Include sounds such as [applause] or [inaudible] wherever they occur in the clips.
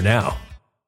for now.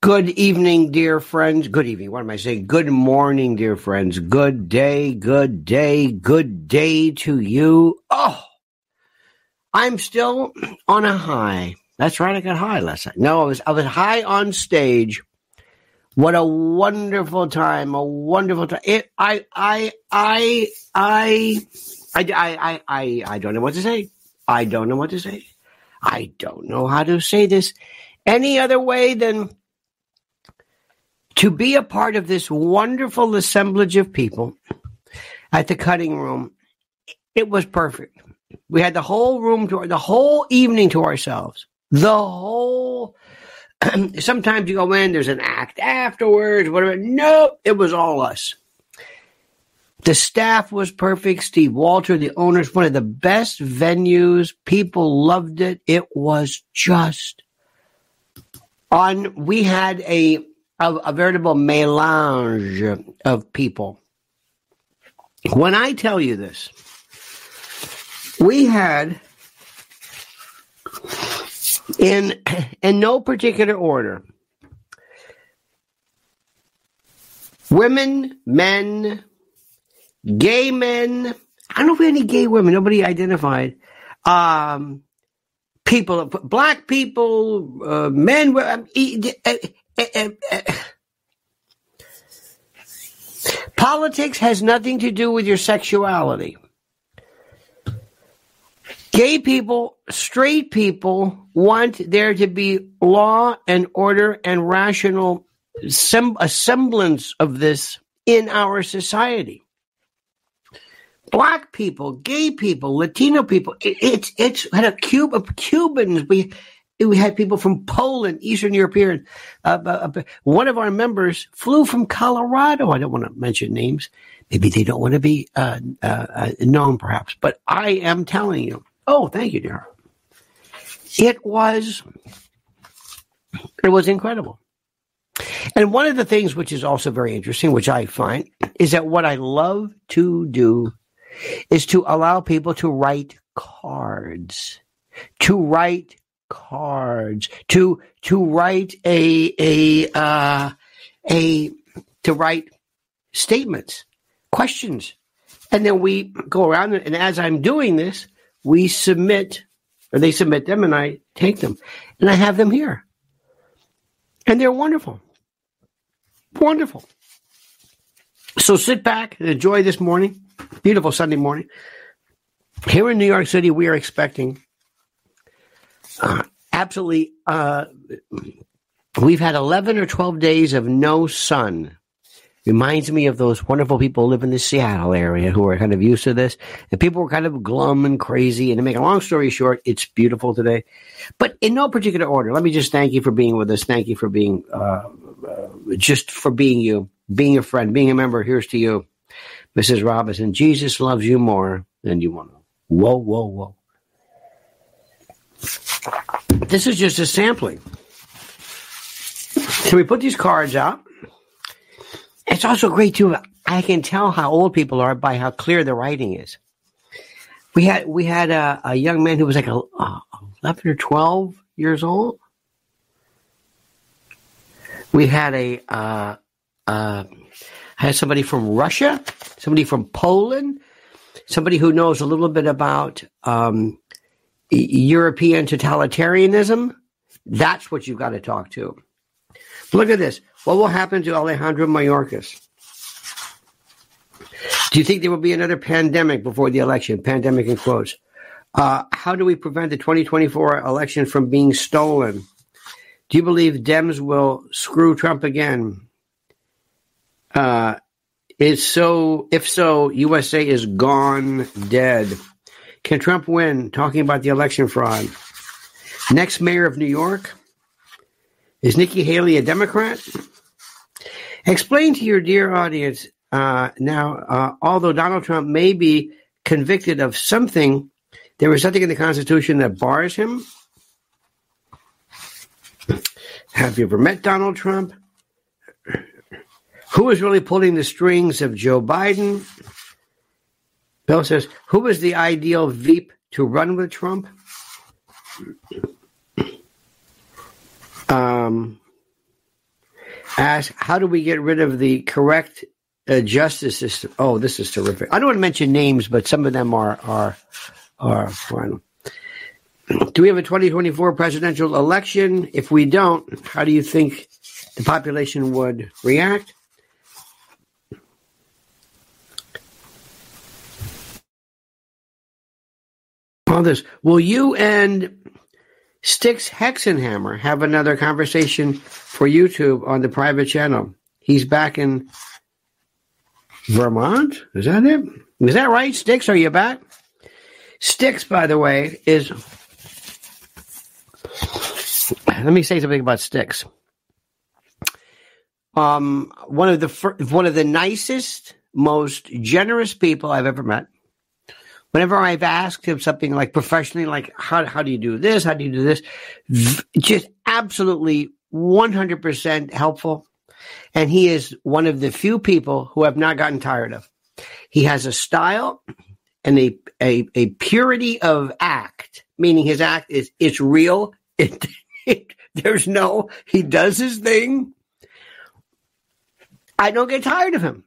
Good evening, dear friends. Good evening. What am I saying? Good morning, dear friends. Good day, good day, good day to you. Oh, I'm still on a high. That's right. I got high last night. No, I was I was high on stage. What a wonderful time! A wonderful time. It. I. I. I. I. I. I. I. I don't know what to say. I don't know what to say. I don't know how to say this any other way than to be a part of this wonderful assemblage of people at the cutting room. It was perfect. We had the whole room to the whole evening to ourselves. The whole. [clears throat] sometimes you go in, there's an act afterwards, whatever. No, it was all us. The staff was perfect. Steve Walter, the owners, one of the best venues. People loved it. It was just on. We had a a, veritable melange of people. When I tell you this, we had in in no particular order women, men, gay men. I don't know if we had any gay women. Nobody identified. Um, people, black people, uh, men. Uh, [laughs] politics has nothing to do with your sexuality. Gay people, straight people want there to be law and order and rational sem- a semblance of this in our society black people, gay people, Latino people. It, it's it's had a cube of Cubans. We we had people from Poland, Eastern European. Uh, uh, uh, one of our members flew from Colorado. I don't want to mention names. Maybe they don't want to be uh, uh, uh, known, perhaps. But I am telling you. Oh, thank you, dear. It was it was incredible. And one of the things which is also very interesting, which I find, is that what I love to do is to allow people to write cards, to write cards, to to write a a uh, a to write statements, questions, and then we go around and as I'm doing this, we submit or they submit them and I take them. And I have them here, and they're wonderful, wonderful. So sit back and enjoy this morning. Beautiful Sunday morning. Here in New York City, we are expecting absolutely. Uh, we've had 11 or 12 days of no sun. Reminds me of those wonderful people who live in the Seattle area who are kind of used to this. And people were kind of glum and crazy. And to make a long story short, it's beautiful today. But in no particular order, let me just thank you for being with us. Thank you for being, uh, uh just for being you, being a friend, being a member. Here's to you. Mrs. Robinson, Jesus loves you more than you want to. Whoa, whoa, whoa. This is just a sampling. So we put these cards out. It's also great too. I can tell how old people are by how clear the writing is. We had we had a, a young man who was like a, a eleven or twelve years old. We had a uh, uh, had somebody from Russia, somebody from Poland, somebody who knows a little bit about um, European totalitarianism. That's what you've got to talk to. Look at this. What will happen to Alejandro Mayorkas? Do you think there will be another pandemic before the election? Pandemic in quotes. Uh, how do we prevent the 2024 election from being stolen? Do you believe Dems will screw Trump again? Uh, is so if so, USA is gone dead. Can Trump win? Talking about the election fraud. Next mayor of New York. Is Nikki Haley a Democrat? Explain to your dear audience uh, now, uh, although Donald Trump may be convicted of something, there is something in the Constitution that bars him. Have you ever met Donald Trump? Who is really pulling the strings of Joe Biden? Bill says, who is the ideal Veep to run with Trump? Um, ask, how do we get rid of the correct uh, justice system? Oh, this is terrific. I don't want to mention names, but some of them are are are fine. Do we have a 2024 presidential election? If we don't, how do you think the population would react? All this. Will you and Stix Hexenhammer have another conversation for YouTube on the private channel? He's back in Vermont. Is that it? Is that right, Stix? Are you back? Stix, by the way, is. Let me say something about Stix. Um, one of the fir- one of the nicest, most generous people I've ever met. Whenever I've asked him something like professionally, like how, how do you do this? How do you do this? Just absolutely 100% helpful. And he is one of the few people who have not gotten tired of. He has a style and a, a, a purity of act, meaning his act is, it's real. It, [laughs] it, there's no, he does his thing. I don't get tired of him.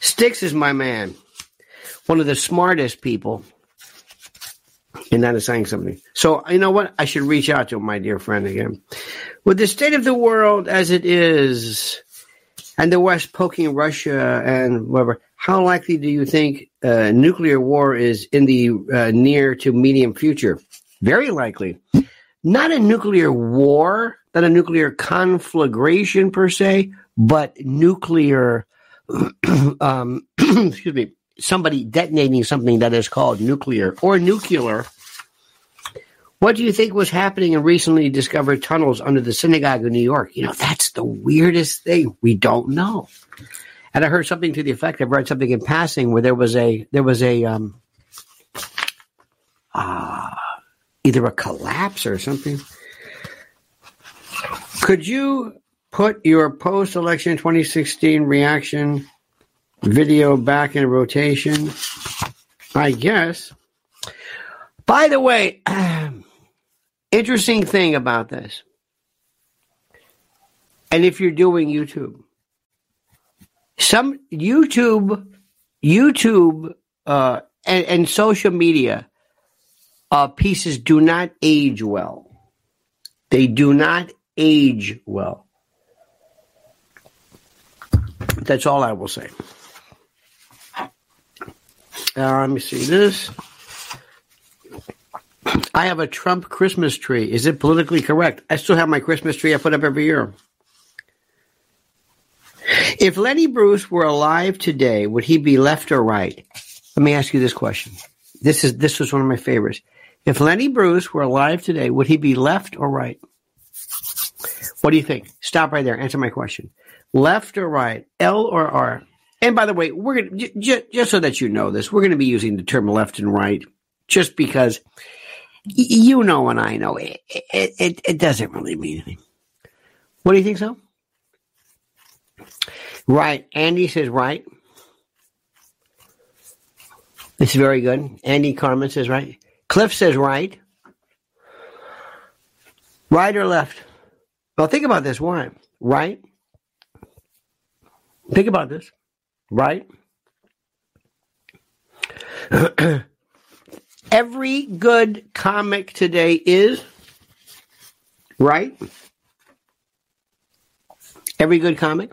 Stix is my man. One of the smartest people. And that is saying something. So, you know what? I should reach out to my dear friend again. With the state of the world as it is, and the West poking Russia and whatever, how likely do you think uh, nuclear war is in the uh, near to medium future? Very likely. Not a nuclear war, not a nuclear conflagration per se, but nuclear, [clears throat] um, [clears throat] excuse me, somebody detonating something that is called nuclear or nuclear. What do you think was happening in recently discovered tunnels under the synagogue of New York? You know, that's the weirdest thing. We don't know. And I heard something to the effect. I've read something in passing where there was a there was a um, uh, either a collapse or something. Could you put your post election 2016 reaction video back in rotation? I guess. By the way, [clears throat] interesting thing about this. And if you're doing YouTube, some YouTube, YouTube, uh, and, and social media uh, pieces do not age well. They do not age well. That's all I will say. Uh, let me see this. I have a Trump Christmas tree. Is it politically correct? I still have my Christmas tree I put up every year. If Lenny Bruce were alive today, would he be left or right? Let me ask you this question. This is this was one of my favorites. If Lenny Bruce were alive today, would he be left or right? What do you think? Stop right there. Answer my question. Left or right? L or R? And by the way, we're gonna j- just so that you know this, we're going to be using the term left and right just because y- you know and I know it, it, it, it doesn't really mean anything. What do you think so? Right. Andy says right. It's very good. Andy Carmen says right. Cliff says right. Right or left? Well, think about this. Why? Right? Think about this. Right? [clears throat] Every good comic today is right. Every good comic.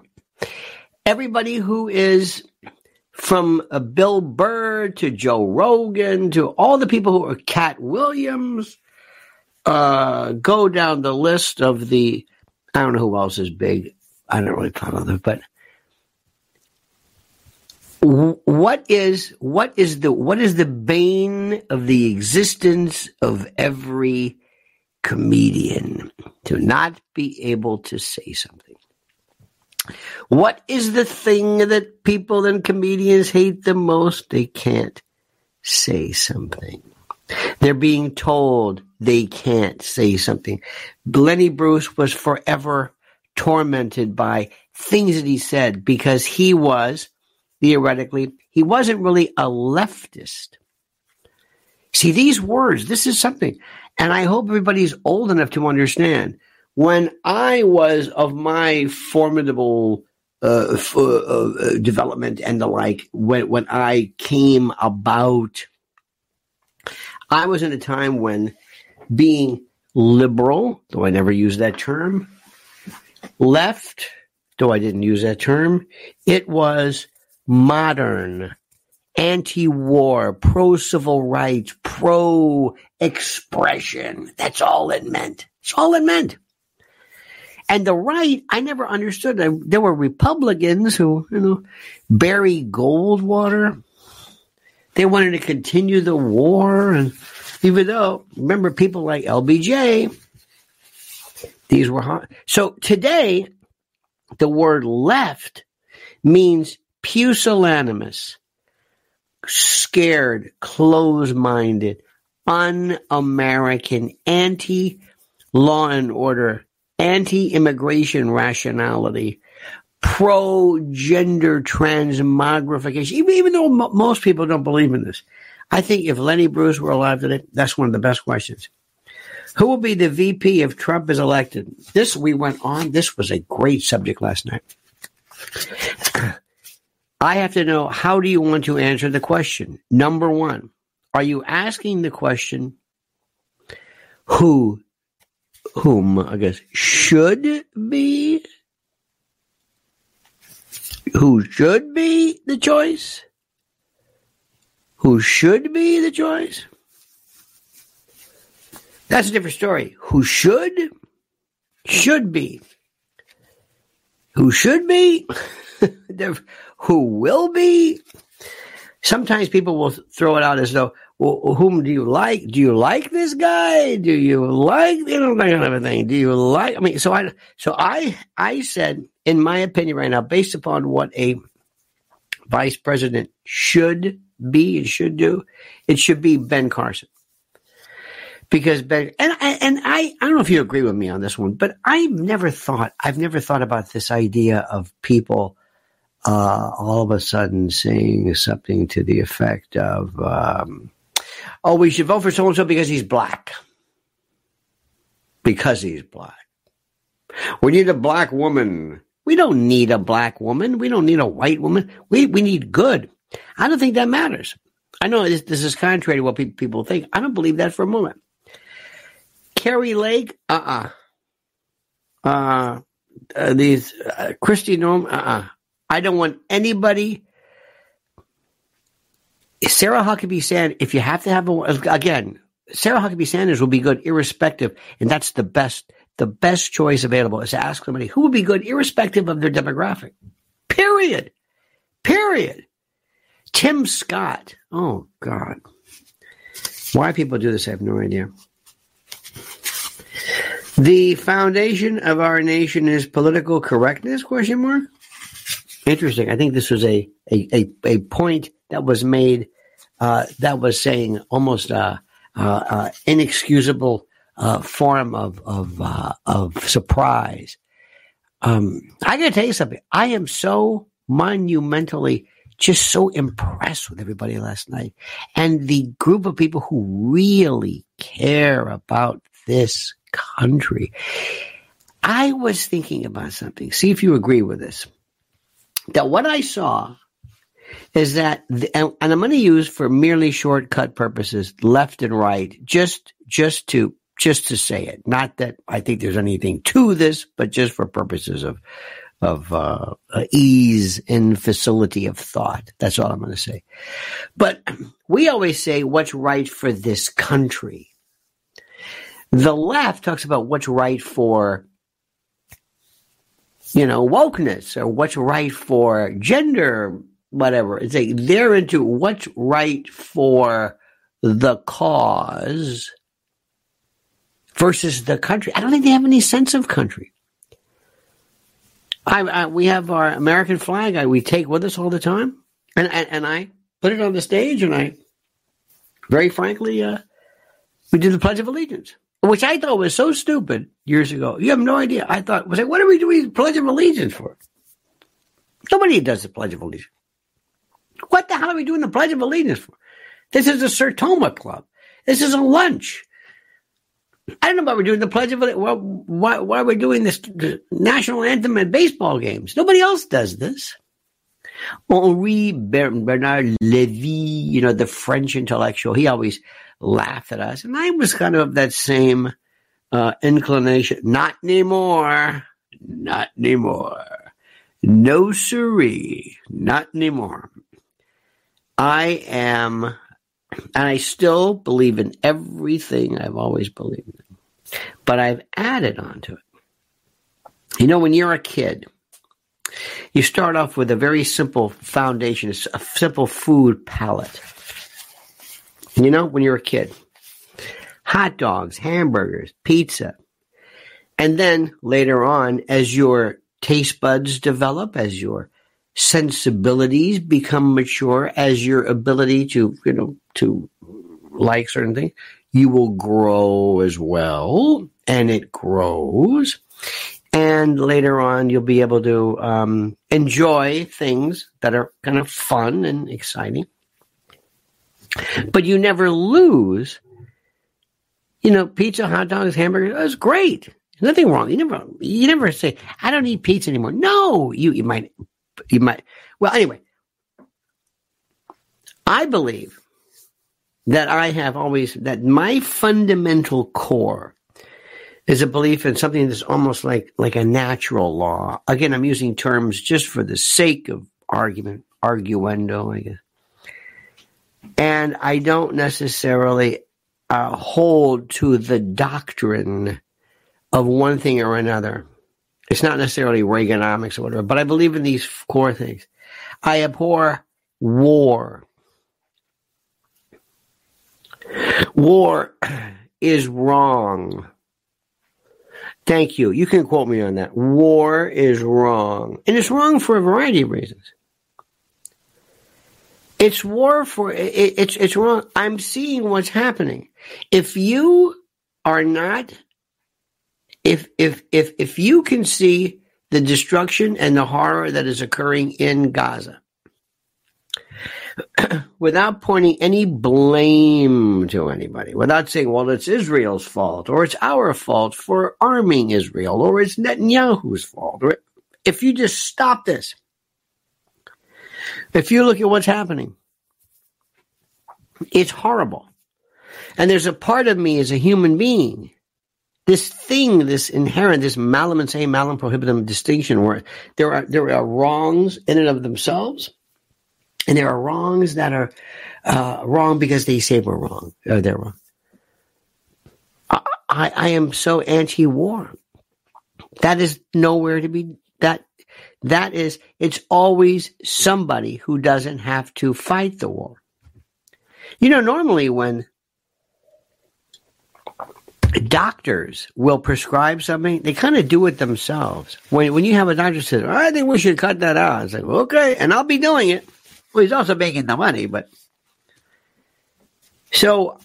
Everybody who is from uh, Bill Burr to Joe Rogan to all the people who are Katt Williams, uh, go down the list of the, I don't know who else is big. I don't really follow them, but what is what is the what is the bane of the existence of every comedian to not be able to say something what is the thing that people and comedians hate the most? They can't say something. They're being told they can't say something. Lenny Bruce was forever tormented by things that he said because he was, theoretically, he wasn't really a leftist. See, these words, this is something. And I hope everybody's old enough to understand when I was of my formidable uh, f- uh, uh, development and the like, when when I came about, I was in a time when being liberal, though I never used that term, left, though I didn't use that term, it was modern, anti-war, pro-civil rights, pro-expression. That's all it meant. That's all it meant. And the right, I never understood. There were Republicans who, you know, Barry Goldwater, they wanted to continue the war. And even though, remember people like LBJ, these were hot. So today, the word left means pusillanimous, scared, close minded, un American, anti law and order, anti immigration rationality, pro gender transmogrification, even, even though m- most people don't believe in this. I think if Lenny Bruce were alive today, that's one of the best questions. Who will be the VP if Trump is elected? This we went on. This was a great subject last night. I have to know how do you want to answer the question? Number one, are you asking the question who, whom, I guess, should be, who should be the choice? Who should be the choice? That's a different story. Who should? Should be. Who should be? [laughs] Who will be? Sometimes people will throw it out as though, well, whom do you like? Do you like this guy? Do you like you know that kind of thing? Do you like? I mean, so I so I I said, in my opinion, right now, based upon what a vice president should be and should do, it should be Ben Carson because Ben and I, and I I don't know if you agree with me on this one, but I've never thought I've never thought about this idea of people uh, all of a sudden saying something to the effect of, um, "Oh, we should vote for so and so because he's black." Because he's black. We need a black woman. We don't need a black woman. We don't need a white woman. We we need good. I don't think that matters. I know this, this is contrary to what pe- people think. I don't believe that for a moment. Kari Lake, uh-uh. Uh, uh these uh, Kristi Noem, uh-uh. I don't want anybody. Sarah Huckabee Sanders, if you have to have a, again, Sarah Huckabee Sanders will be good irrespective, and that's the best, the best choice available is to ask somebody who would be good irrespective of their demographic. Period. Period. Tim Scott. Oh God. Why people do this, I have no idea. The foundation of our nation is political correctness? Question mark. Interesting. I think this was a a, a, a point that was made uh, that was saying almost a, a, a inexcusable uh, form of of uh, of surprise. Um, I got to tell you something. I am so monumentally just so impressed with everybody last night and the group of people who really care about this country. I was thinking about something. See if you agree with this. That what I saw is that, the, and I'm going to use for merely shortcut purposes, left and right, just just to just to say it. Not that I think there's anything to this, but just for purposes of of uh, uh, ease and facility of thought. That's all I'm going to say. But we always say what's right for this country. The left talks about what's right for, you know, wokeness or what's right for gender, whatever. It's like they're into what's right for the cause versus the country. I don't think they have any sense of country. I, I, we have our American flag. I, we take with us all the time, and, and, and I put it on the stage, and I, very frankly, uh, we did the Pledge of Allegiance, which I thought was so stupid years ago. You have no idea. I thought was like, what are we doing the Pledge of Allegiance for? Nobody does the Pledge of Allegiance. What the hell are we doing the Pledge of Allegiance for? This is a Sertoma Club. This is a lunch. I don't know why we're doing the Pledge of why, why are we're doing this national anthem at baseball games. Nobody else does this. Henri Bernard Levy, you know, the French intellectual, he always laughed at us. And I was kind of that same uh, inclination. Not anymore. Not anymore. No siree. Not anymore. I am and I still believe in everything I've always believed in. But I've added on to it. You know, when you're a kid, you start off with a very simple foundation, a simple food palette. You know, when you're a kid, hot dogs, hamburgers, pizza. And then later on, as your taste buds develop, as your sensibilities become mature, as your ability to, you know, to like certain things, you will grow as well, and it grows. And later on, you'll be able to um, enjoy things that are kind of fun and exciting. But you never lose. You know, pizza, hot dogs, hamburgers. That's great. Nothing wrong. You never, you never say, "I don't eat pizza anymore." No, you you might, you might. Well, anyway, I believe that I have always that my fundamental core is a belief in something that's almost like like a natural law. Again, I'm using terms just for the sake of argument, arguendo, I guess. And I don't necessarily uh, hold to the doctrine of one thing or another. It's not necessarily Reaganomics or whatever, but I believe in these core things. I abhor war. War is wrong. Thank you. You can quote me on that. War is wrong. And it's wrong for a variety of reasons. It's war for, it, it's, it's wrong. I'm seeing what's happening. If you are not, if, if, if, if you can see the destruction and the horror that is occurring in Gaza, [clears throat] without pointing any blame to anybody, without saying, well, it's Israel's fault or it's our fault for arming Israel or it's Netanyahu's fault. Or if you just stop this, if you look at what's happening, it's horrible. And there's a part of me as a human being, this thing, this inherent, this malum and se malum prohibitum distinction where there are, there are wrongs in and of themselves and there are wrongs that are uh, wrong because they say we're wrong. Or they're wrong. I, I, I am so anti-war. That is nowhere to be. That is. It's always somebody who doesn't have to fight the war. You know, normally when doctors will prescribe something, they kind of do it themselves. When when you have a doctor says, "I think we should cut that out," it's like, "Okay," and I'll be doing it. Well, he's also making the money, but so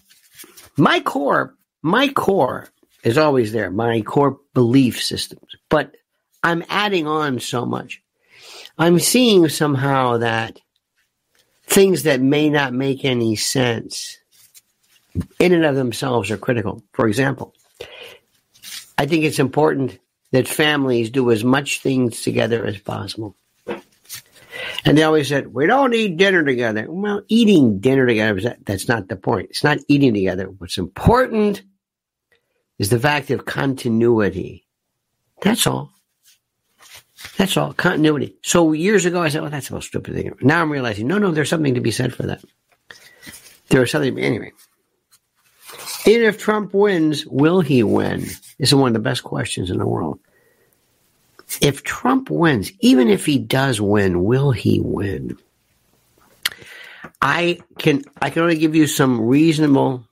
my core, my core is always there, my core belief systems, but I'm adding on so much. I'm seeing somehow that things that may not make any sense in and of themselves are critical. For example, I think it's important that families do as much things together as possible. And they always said, we don't eat dinner together. Well, eating dinner together, that's not the point. It's not eating together. What's important is the fact of continuity. That's all. That's all. Continuity. So years ago, I said, oh, that's the most stupid thing. Now I'm realizing, no, no, there's something to be said for that. There is something, anyway. Even if Trump wins, will he win? This is one of the best questions in the world if Trump wins, even if he does win, will he win? I can I can only give you some reasonable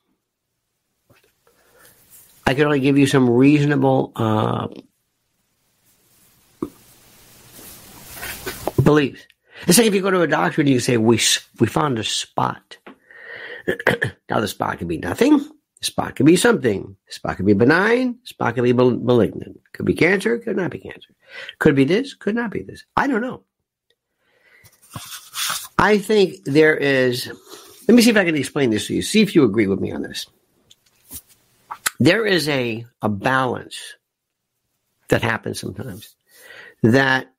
I can only give you some reasonable uh, beliefs. Let's say if you go to a doctor and you say we we found a spot. [clears throat] now the spot can be nothing. The spot can be something. The spot can be benign. The spot can be malignant. Could be cancer. Could not be cancer. Could be this, could not be this. I don't know. I think there is, let me see if I can explain this to you. See if you agree with me on this. There is a, a balance that happens sometimes that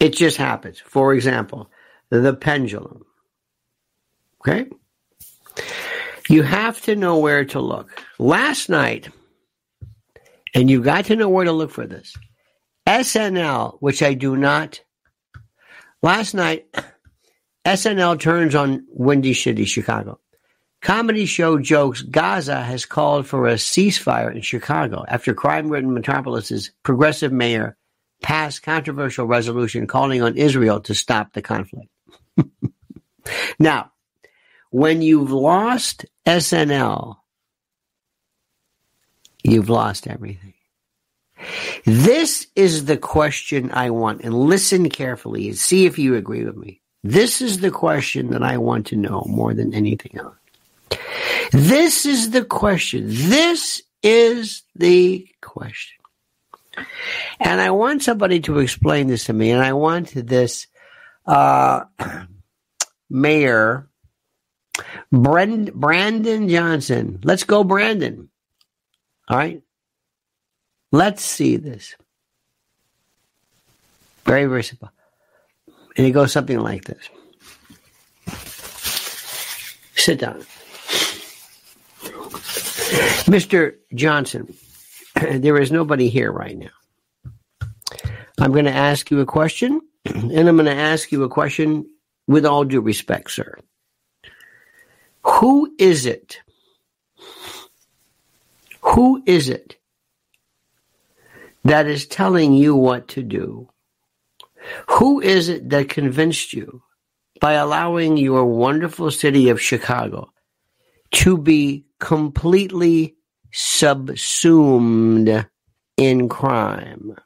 it just happens. For example, the pendulum. Okay? You have to know where to look. Last night, and you got to know where to look for this. SNL, which I do not. Last night, SNL turns on Windy City, Chicago. Comedy show jokes Gaza has called for a ceasefire in Chicago after crime ridden metropolis's progressive mayor passed controversial resolution calling on Israel to stop the conflict. [laughs] now, when you've lost SNL, you've lost everything. This is the question I want, and listen carefully and see if you agree with me. This is the question that I want to know more than anything else. This is the question. This is the question. And I want somebody to explain this to me, and I want this uh, [clears throat] mayor, Brand, Brandon Johnson. Let's go, Brandon. All right. Let's see this. Very, very simple. And it goes something like this. Sit down. Mr. Johnson, [clears throat] there is nobody here right now. I'm going to ask you a question, [clears throat] and I'm going to ask you a question with all due respect, sir. Who is it? Who is it that is telling you what to do? Who is it that convinced you by allowing your wonderful city of Chicago to be completely subsumed in crime?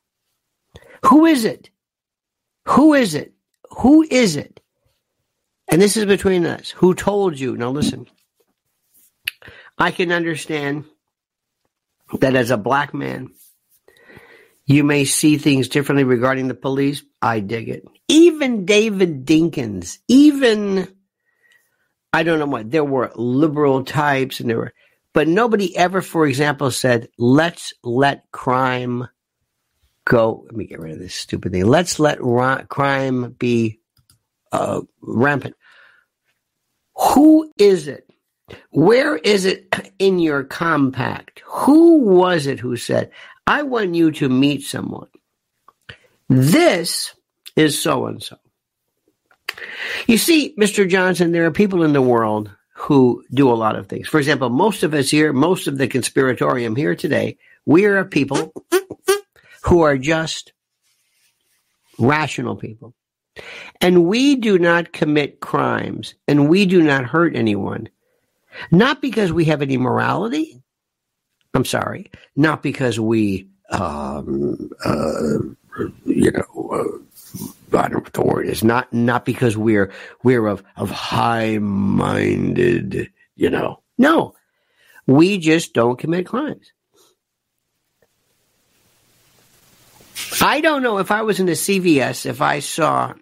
Who is it? Who is it? Who is it? And this is between us. Who told you? Now listen. I can understand that as a black man, you may see things differently regarding the police. I dig it. Even David Dinkins, even, I don't know what, there were liberal types and there were, but nobody ever, for example, said, let's let crime go. Let me get rid of this stupid thing. Let's let ra- crime be uh, rampant. Who is it? Where is it [clears throat] in your compact? Who was it who said, I want you to meet someone. This is so and so. You see, Mr. Johnson, there are people in the world who do a lot of things. For example, most of us here, most of the conspiratorium here today, we are people who are just rational people. And we do not commit crimes and we do not hurt anyone. Not because we have any morality, I'm sorry, not because we, um, uh, you know, uh, I don't know what the word is. Not not because we're we're of of high minded, you know. No, we just don't commit crimes. I don't know if I was in the CVS if I saw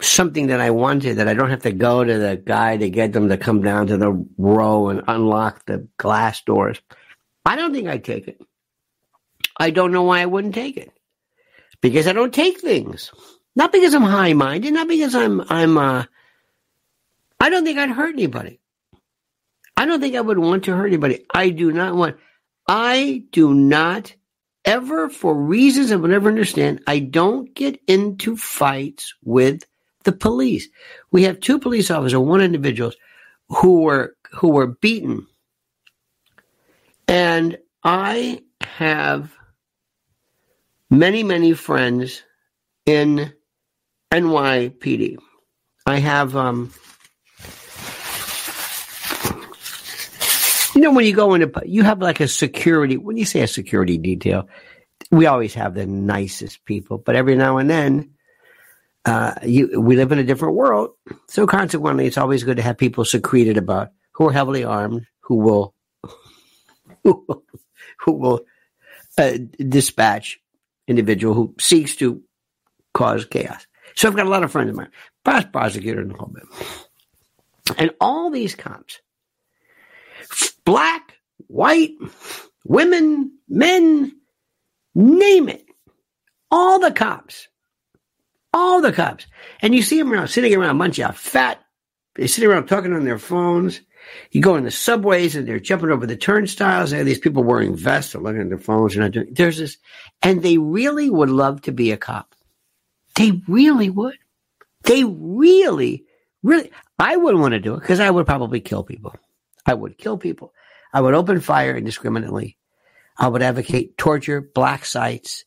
something that I wanted that I don't have to go to the guy to get them to come down to the row and unlock the glass doors. I don't think I'd take it. I don't know why I wouldn't take it. Because I don't take things. Not because I'm high minded, not because I'm I'm uh I don't think I'd hurt anybody. I don't think I would want to hurt anybody. I do not want I do not ever for reasons I would never understand, I don't get into fights with the police. We have two police officers, one individuals who were who were beaten. And I have many, many friends in NYPD. I have um you know when you go into you have like a security when you say a security detail we always have the nicest people but every now and then uh, you, we live in a different world. So consequently, it's always good to have people secreted about who are heavily armed, who will, [laughs] who will, who will uh, dispatch individual who seeks to cause chaos. So I've got a lot of friends of mine, past prosecutor and a whole bit. And all these cops, black, white, women, men, name it, all the cops all the cops. And you see them around, sitting around a bunch of fat, they're sitting around talking on their phones. You go in the subways and they're jumping over the turnstiles. Have these people wearing vests are looking at their phones. And doing, there's this, and they really would love to be a cop. They really would. They really, really, I wouldn't want to do it because I would probably kill people. I would kill people. I would open fire indiscriminately. I would advocate torture, black sites,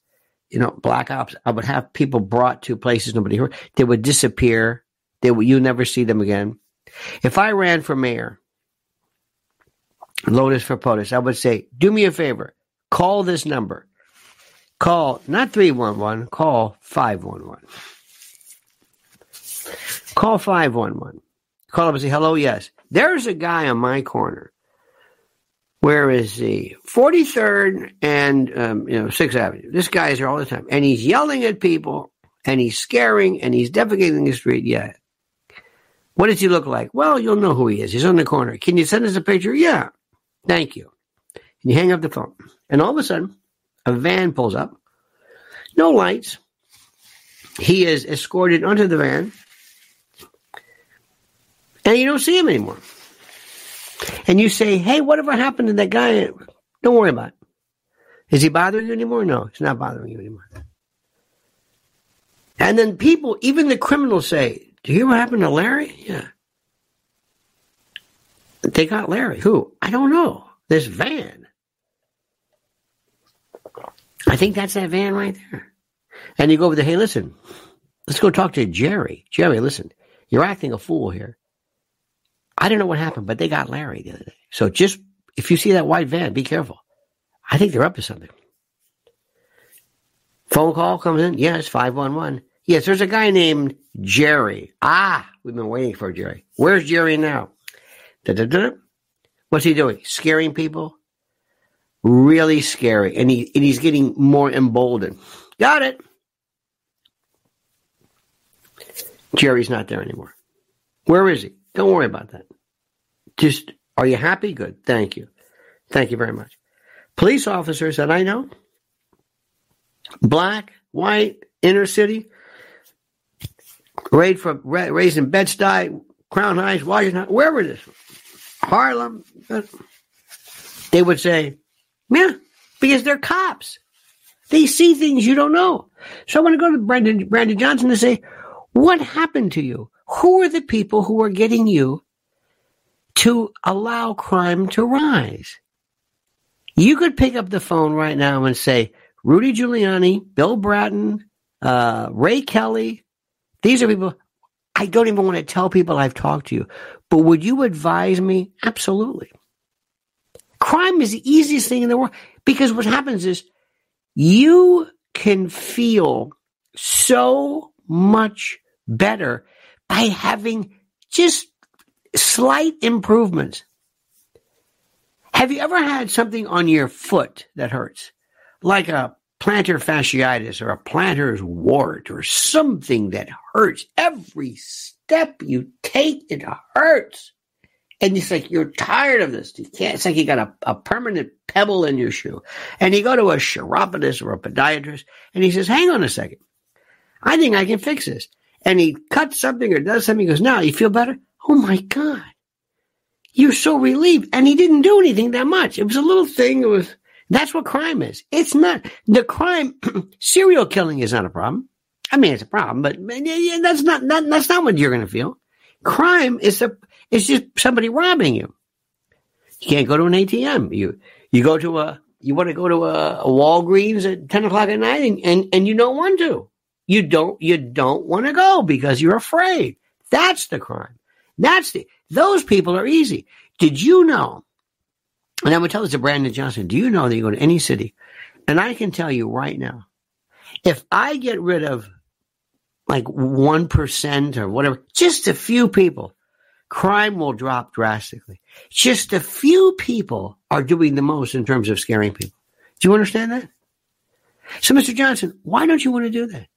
you know, black ops, I would have people brought to places nobody heard. They would disappear. They would, you never see them again. If I ran for mayor, Lotus for POTUS, I would say, do me a favor, call this number. Call not 311, call 511. Call 511. Call up and say, hello, yes. There's a guy on my corner. Where is he? 43rd and, um, you know, 6th Avenue. This guy is here all the time. And he's yelling at people and he's scaring and he's defecating the street. Yeah. What does he look like? Well, you'll know who he is. He's on the corner. Can you send us a picture? Yeah. Thank you. And you hang up the phone. And all of a sudden, a van pulls up. No lights. He is escorted onto the van. And you don't see him anymore. And you say, hey, whatever happened to that guy? Don't worry about it. Is he bothering you anymore? No, he's not bothering you anymore. And then people, even the criminals say, do you hear what happened to Larry? Yeah. They got Larry. Who? I don't know. This van. I think that's that van right there. And you go over there, hey, listen, let's go talk to Jerry. Jerry, listen, you're acting a fool here. I don't know what happened, but they got Larry the other day. So just, if you see that white van, be careful. I think they're up to something. Phone call comes in. Yes, 511. Yes, there's a guy named Jerry. Ah, we've been waiting for Jerry. Where's Jerry now? Da-da-da. What's he doing? Scaring people? Really scary. And, he, and he's getting more emboldened. Got it. Jerry's not there anymore. Where is he? Don't worry about that. Just, are you happy? Good. Thank you. Thank you very much. Police officers that I know, black, white, inner city, raised from raised in Bed Stuy, Crown Heights, Washington, wherever it is, Harlem, they would say, "Yeah," because they're cops. They see things you don't know. So I want to go to Brandon Brandon Johnson and say, "What happened to you? Who are the people who are getting you to allow crime to rise?" You could pick up the phone right now and say, Rudy Giuliani, Bill Bratton, uh, Ray Kelly, these are people I don't even want to tell people I've talked to you, but would you advise me? Absolutely. Crime is the easiest thing in the world because what happens is you can feel so much better by having just slight improvements. Have you ever had something on your foot that hurts? Like a plantar fasciitis or a plantar's wart or something that hurts. Every step you take, it hurts. And it's like you're tired of this. You can't. It's like you got a, a permanent pebble in your shoe. And you go to a chiropodist or a podiatrist, and he says, "Hang on a second, I think I can fix this." And he cuts something or does something. He goes, "Now you feel better." Oh my god, you're so relieved. And he didn't do anything that much. It was a little thing. It was that's what crime is. It's not the crime. [clears throat] serial killing is not a problem. I mean, it's a problem, but that's not, that, that's not what you're going to feel. Crime is a is just somebody robbing you. You can't go to an ATM. You you go to a you want to go to a, a Walgreens at ten o'clock at night, and, and and you don't want to. You don't you don't want to go because you're afraid. That's the crime. That's the those people are easy. Did you know and I would tell this to Brandon Johnson, do you know that you go to any city? And I can tell you right now, if I get rid of like 1% or whatever, just a few people, crime will drop drastically. Just a few people are doing the most in terms of scaring people. Do you understand that? So, Mr. Johnson, why don't you want to do that?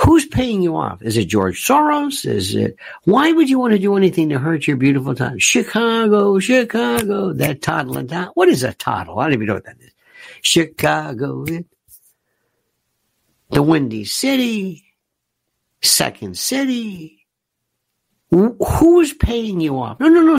Who's paying you off? Is it George Soros? Is it, why would you want to do anything to hurt your beautiful town? Chicago, Chicago, that toddling town. What is a toddle? I don't even know what that is. Chicago, the Windy City, Second City. Who's paying you off? No, no, no.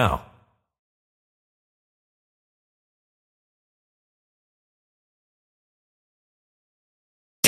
now.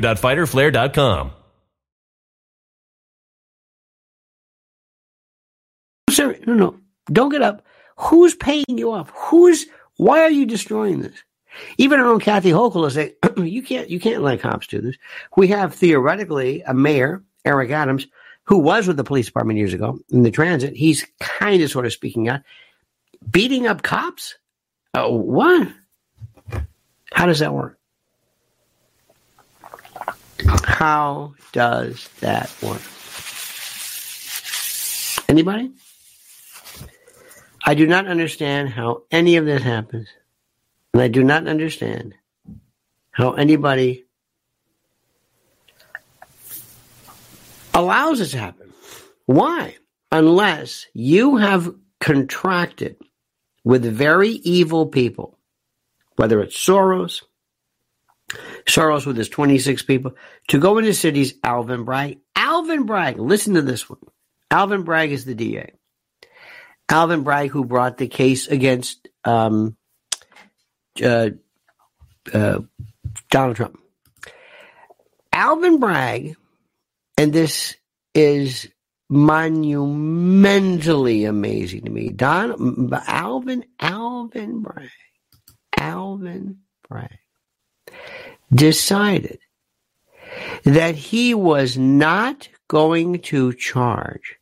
www.fighterflare.com. Sir, no, no. Don't get up. Who's paying you off? Who's why are you destroying this? Even our own Kathy Hochul is say, [clears throat] you can't you can't let cops do this. We have theoretically a mayor, Eric Adams, who was with the police department years ago in the transit. He's kind of sort of speaking out. Beating up cops? Uh, oh, what? How does that work? How does that work? Anybody? I do not understand how any of this happens. And I do not understand how anybody allows it to happen. Why? Unless you have contracted with very evil people, whether it's Soros, Soros with his 26 people, to go into cities, Alvin Bragg. Alvin Bragg, listen to this one. Alvin Bragg is the DA. Alvin Bragg, who brought the case against um, uh, uh, Donald Trump. Alvin Bragg, and this is monumentally amazing to me. Don Alvin Alvin Bragg, Alvin Bragg decided that he was not going to charge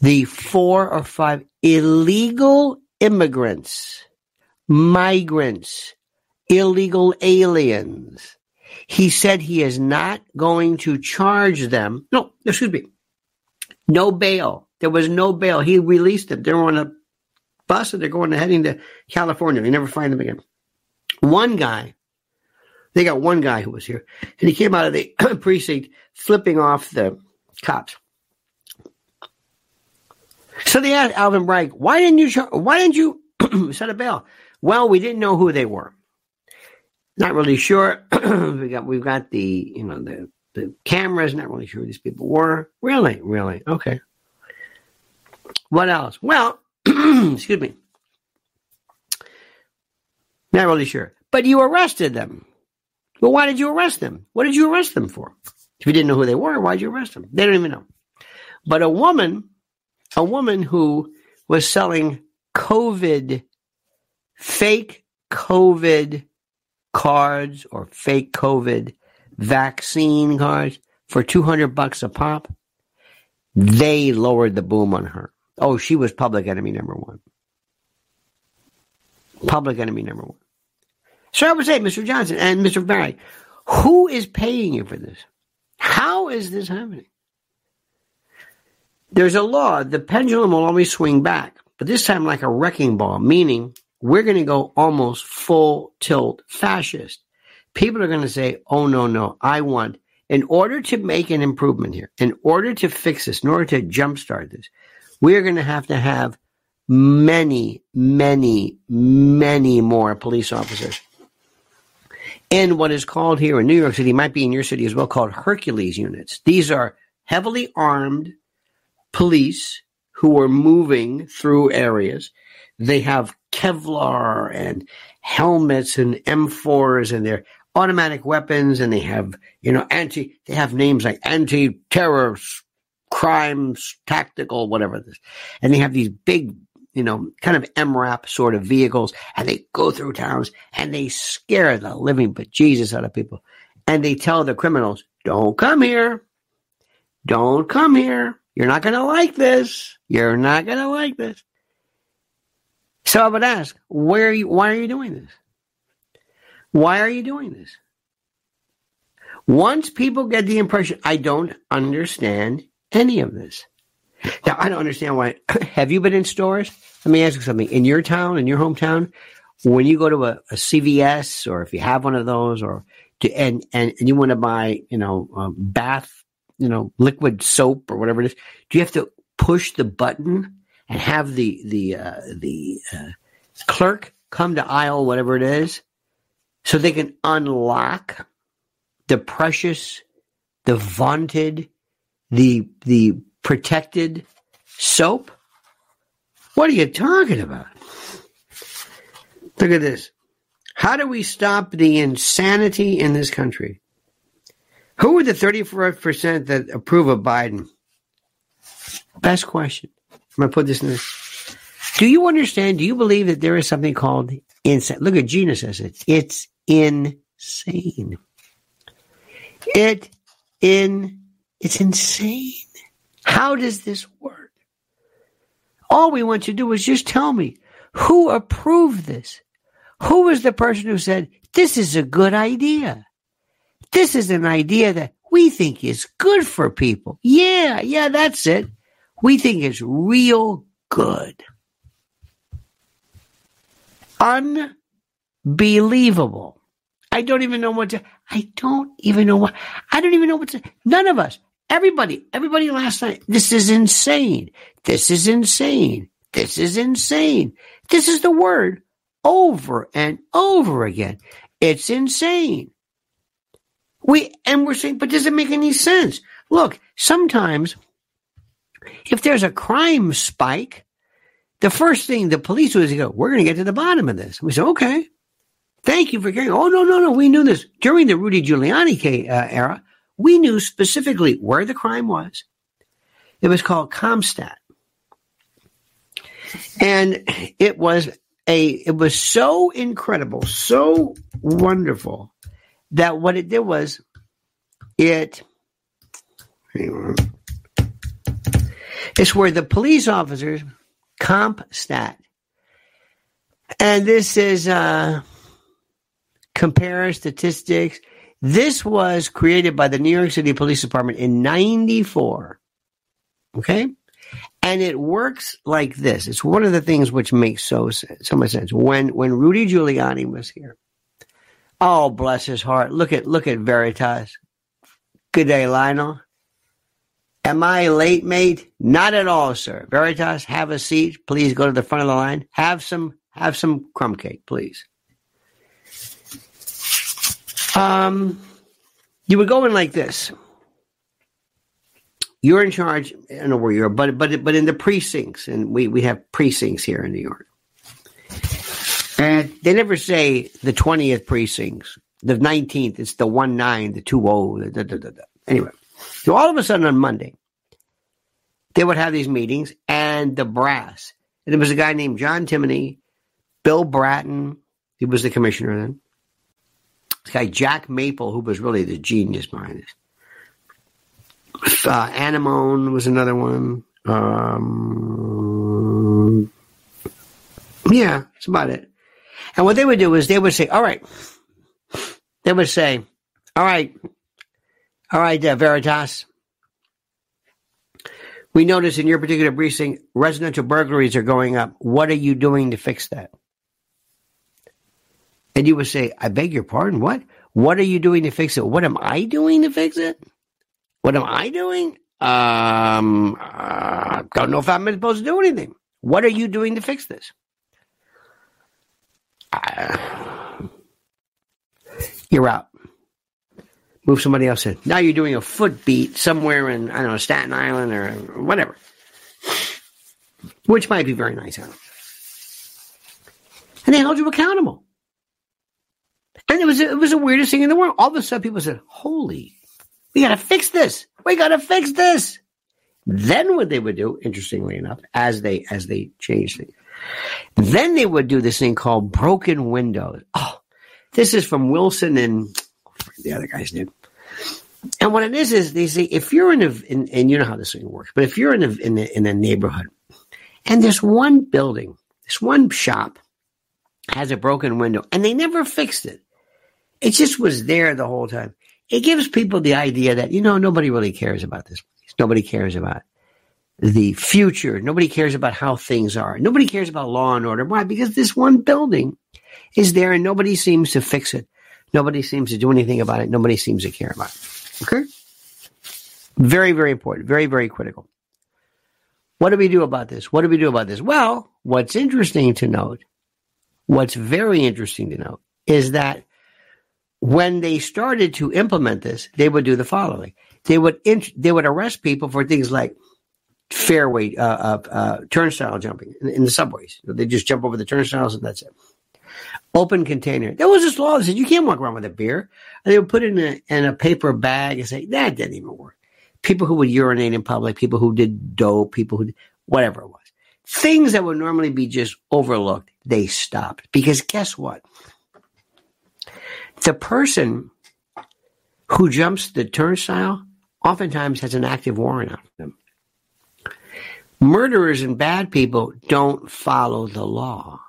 the four or five illegal immigrants, migrants, illegal aliens. He said he is not going to charge them. No, excuse me. No bail. There was no bail. He released them. They're on a bus and they're going to heading to California. You never find them again. One guy, they got one guy who was here, and he came out of the [clears throat] precinct flipping off the cops. So they asked Alvin Bragg, "Why didn't you? Why didn't you [clears throat] set a bail?" Well, we didn't know who they were. Not really sure. [clears throat] we got we've got the you know the the cameras. Not really sure who these people were. Really, really okay. What else? Well, Excuse me. Not really sure. But you arrested them. Well, why did you arrest them? What did you arrest them for? If you didn't know who they were, why did you arrest them? They don't even know. But a woman, a woman who was selling COVID, fake COVID cards or fake COVID vaccine cards for 200 bucks a pop, they lowered the boom on her. Oh, she was public enemy number one. Public enemy number one. So I would say, Mr. Johnson and Mr. Barry, who is paying you for this? How is this happening? There's a law, the pendulum will always swing back, but this time like a wrecking ball, meaning we're going to go almost full tilt fascist. People are going to say, oh, no, no, I want, in order to make an improvement here, in order to fix this, in order to jumpstart this, we're going to have to have many, many, many more police officers in what is called here in New York City, might be in your city as well, called Hercules units. These are heavily armed police who are moving through areas. They have Kevlar and helmets and M4s and they're automatic weapons and they have, you know, anti, they have names like anti-terror crimes, tactical, whatever this. And they have these big, you know, kind of MRAP sort of vehicles and they go through towns and they scare the living bejesus out of people. And they tell the criminals, don't come here. Don't come here. You're not going to like this. You're not going to like this. So I would ask, where are you, why are you doing this? Why are you doing this? Once people get the impression, I don't understand any of this. Now, I don't understand why. [coughs] Have you been in stores? Let me ask you something. In your town, in your hometown, when you go to a, a CVS or if you have one of those or to, and, and, and you want to buy, you know, um, bath, you know, liquid soap or whatever it is, do you have to push the button and have the the uh, the uh, clerk come to aisle whatever it is, so they can unlock the precious, the vaunted, the the protected soap. What are you talking about? Look at this. How do we stop the insanity in this country? Who are the 34% that approve of Biden? Best question. I'm going to put this in this. Do you understand? Do you believe that there is something called insane? Look at Gina says it. It's insane. It in it's insane. How does this work? All we want you to do is just tell me who approved this. Who was the person who said this is a good idea? This is an idea that we think is good for people. Yeah, yeah, that's it we think is real good. Unbelievable. I don't even know what to, I don't even know what, I don't even know what to, none of us, everybody, everybody last night, this is insane. This is insane. This is insane. This is the word over and over again. It's insane. We, and we're saying, but does it make any sense? Look, sometimes if there's a crime spike, the first thing the police do is go, we're going to get to the bottom of this. We say, okay, thank you for caring. Oh, no, no, no. We knew this during the Rudy Giuliani uh, era. We knew specifically where the crime was. It was called CompStat. And it was a, it was so incredible, so wonderful that what it did was it. It's where the police officers comp stat. And this is uh, compare statistics. This was created by the New York City Police Department in 94. Okay? And it works like this. It's one of the things which makes so so much sense. When when Rudy Giuliani was here, oh bless his heart. Look at look at Veritas. Good day, Lionel. Am I late, mate? Not at all, sir. Veritas, have a seat. Please go to the front of the line. Have some have some crumb cake, please. Um, you would go in like this. you're in charge. I don't know where you're, but but but in the precincts, and we we have precincts here in New York. And they never say the twentieth precincts, the nineteenth. It's the one nine, the two da, da. Anyway, so all of a sudden on Monday, they would have these meetings, and the brass. And there was a guy named John Timoney, Bill Bratton. He was the commissioner then. This guy Jack Maple, who was really the genius behind this. Uh, Anemone was another one. Um, yeah, that's about it. And what they would do is they would say, all right, they would say, all right, all right, uh, Veritas, we notice in your particular precinct, residential burglaries are going up. What are you doing to fix that? And you would say, I beg your pardon, what? What are you doing to fix it? What am I doing to fix it? What am I doing? Um, uh, don't know if I'm supposed to do anything. What are you doing to fix this? Uh, [sighs] you're out. Move somebody else in. Now you're doing a foot beat somewhere in, I don't know, Staten Island or whatever. Which might be very nice. And they held you accountable. And it was, it was the weirdest thing in the world. All of a sudden people said, holy we got to fix this. We got to fix this. Then what they would do, interestingly enough, as they as they changed things, then they would do this thing called broken windows. Oh, this is from Wilson and oh, the other guy's name. And what it is is they say if you're in a in, and you know how this thing works, but if you're in a in a, in a neighborhood and this one building, this one shop has a broken window, and they never fixed it. It just was there the whole time it gives people the idea that, you know, nobody really cares about this place. Nobody cares about the future. Nobody cares about how things are. Nobody cares about law and order. Why? Because this one building is there and nobody seems to fix it. Nobody seems to do anything about it. Nobody seems to care about it. Okay? Very, very important. Very, very critical. What do we do about this? What do we do about this? Well, what's interesting to note, what's very interesting to note is that when they started to implement this, they would do the following: they would int- they would arrest people for things like fairway uh, uh, uh, turnstile jumping in, in, the subways. They just jump over the turnstiles and that's it. Open container. There was this law that said you can't walk around with a beer. And they would put it in a, in a paper bag and say that didn't even work. People who would urinate in public, people who did dope, people who did, whatever it was, things that would normally be just overlooked, they stopped because guess what? The person who jumps the turnstile oftentimes has an active warrant on them. Murderers and bad people don't follow the law.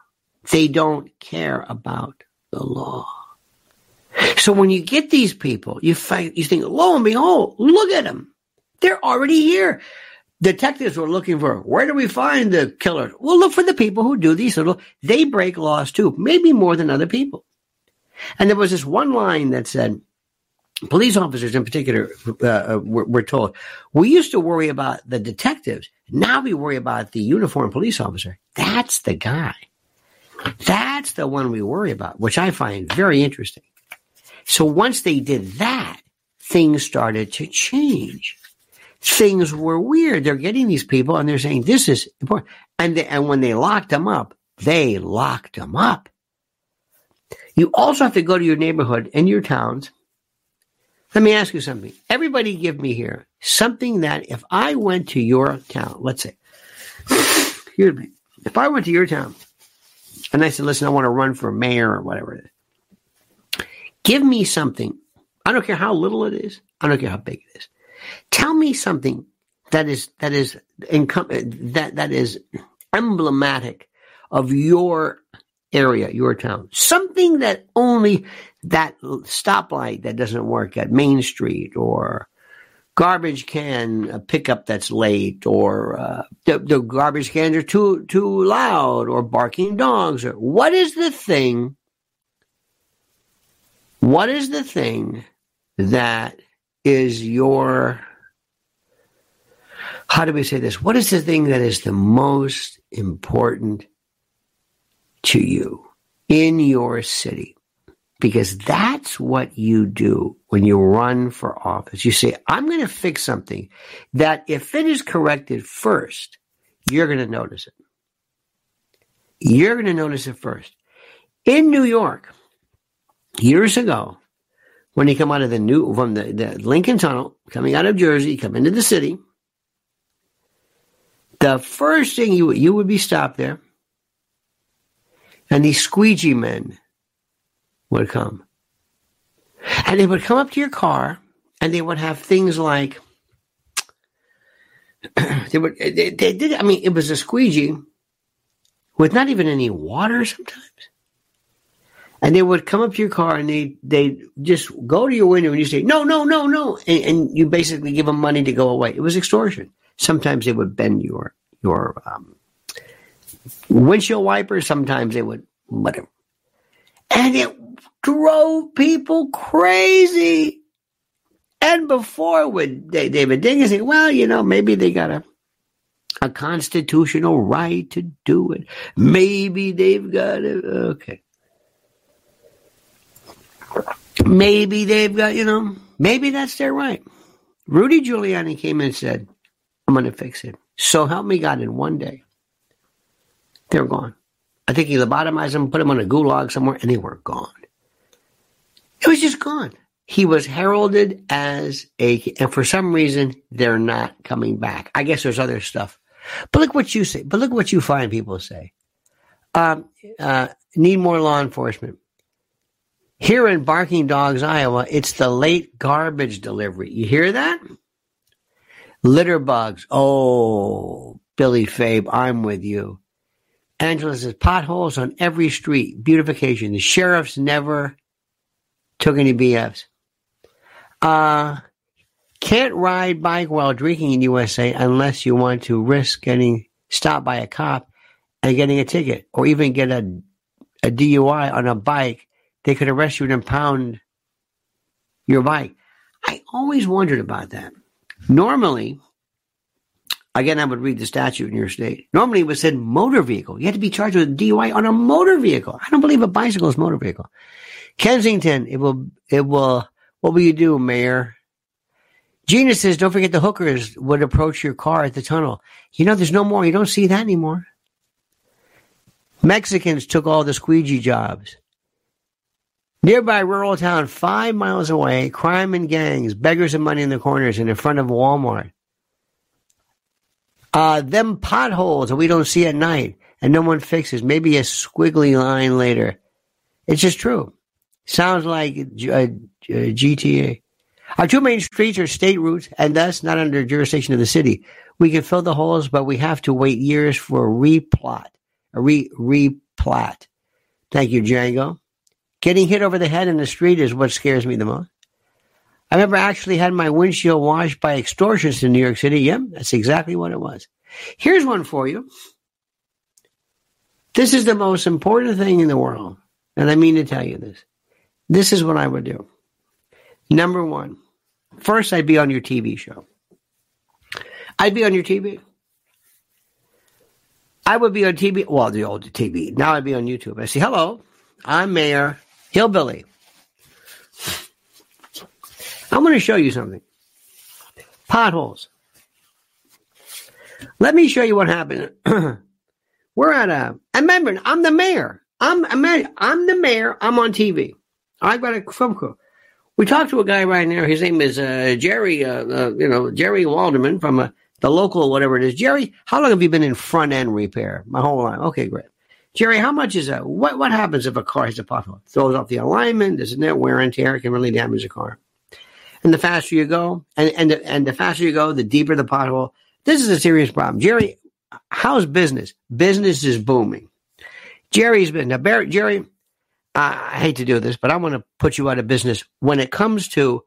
They don't care about the law. So when you get these people, you you think, lo and behold, look at them. They're already here. Detectives were looking for, where do we find the killer? Well, look for the people who do these little, they break laws too, maybe more than other people. And there was this one line that said, police officers in particular uh, uh, were, were, told, we used to worry about the detectives. Now we worry about the uniformed police officer. That's the guy. That's the one we worry about, which I find very interesting. So once they did that, things started to change. Things were weird. They're getting these people and they're saying, this is important. And, they, and when they locked them up, they locked them up. You also have to go to your neighborhood and your towns. Let me ask you something. Everybody give me here something that if I went to your town, let's say, excuse me, if I went to your town and I said, listen, I want to run for mayor or whatever it is, give me something. I don't care how little it is. I don't care how big it is. Tell me something that is that is that that is emblematic of your area, your town. Something that only that stoplight that doesn't work at Main Street or garbage can pickup that's late or uh, the, the garbage cans are too too loud or barking dogs or what is the thing what is the thing that is your how do we say this what is the thing that is the most important to you in your city. because that's what you do when you run for office. You say, I'm going to fix something that if it is corrected first, you're going to notice it. You're going to notice it first. In New York, years ago, when you come out of the new, from the, the Lincoln Tunnel, coming out of Jersey, come into the city, the first thing you, you would be stopped there, and these squeegee men would come. And they would come up to your car and they would have things like [clears throat] they would they, they, did I mean it was a squeegee with not even any water sometimes. And they would come up to your car and they they just go to your window and you say no no no no and, and you basically give them money to go away. It was extortion. Sometimes they would bend your your um, windshield wipers. Sometimes they would whatever, and it drove people crazy. And before with David Dinkins say, well, you know, maybe they got a a constitutional right to do it. Maybe they've got it. Okay. Maybe they've got, you know, maybe that's their right. Rudy Giuliani came and said, I'm going to fix it. So help me God in one day. They're gone. I think he lobotomized them, put them on a gulag somewhere, and they were gone. It was just gone. He was heralded as a, and for some reason, they're not coming back. I guess there's other stuff. But look what you say. But look what you find people say. Um, uh, need more law enforcement. Here in Barking Dogs, Iowa, it's the late garbage delivery. You hear that? Litter bugs. Oh, Billy Fabe, I'm with you. Angela says potholes on every street. Beautification. The sheriffs never took any BFs. Uh, can't ride bike while drinking in USA unless you want to risk getting stopped by a cop and getting a ticket or even get a, a DUI on a bike. They could arrest you and impound your bike. I always wondered about that. Normally, again, I would read the statute in your state. Normally, it was said motor vehicle. You had to be charged with DUI on a motor vehicle. I don't believe a bicycle is motor vehicle. Kensington, it will, it will, what will you do, Mayor? Gina says, don't forget the hookers would approach your car at the tunnel. You know, there's no more. You don't see that anymore. Mexicans took all the squeegee jobs. Nearby rural town, five miles away, crime and gangs, beggars and money in the corners and in front of Walmart. Uh, them potholes that we don't see at night and no one fixes. Maybe a squiggly line later. It's just true. Sounds like uh, uh, GTA. Our two main streets are state routes and thus not under jurisdiction of the city. We can fill the holes, but we have to wait years for a replot, a re replat. Thank you, Django. Getting hit over the head in the street is what scares me the most. I remember actually had my windshield washed by extortionists in New York City. Yep, that's exactly what it was. Here's one for you. This is the most important thing in the world, and I mean to tell you this. This is what I would do. Number one, first I'd be on your TV show. I'd be on your TV. I would be on TV, well, the old TV. Now I'd be on YouTube. I say, hello, I'm Mayor Hillbilly. I'm going to show you something. Potholes. Let me show you what happened. [clears throat] We're at a, remember, I'm the mayor. I'm, I'm the mayor. I'm on TV. I've got a film crew. We talked to a guy right now. His name is uh, Jerry, uh, uh, you know, Jerry Walderman from uh, the local, whatever it is. Jerry, how long have you been in front end repair? My whole life. Okay, great. Jerry, how much is that? What what happens if a car has a pothole? Throws off the alignment, doesn't that wear and tear It can really damage a car. And the faster you go, and and the, and the faster you go, the deeper the pothole. This is a serious problem. Jerry, how's business? Business is booming. Jerry's been now. Barry, Jerry, I hate to do this, but I want to put you out of business when it comes to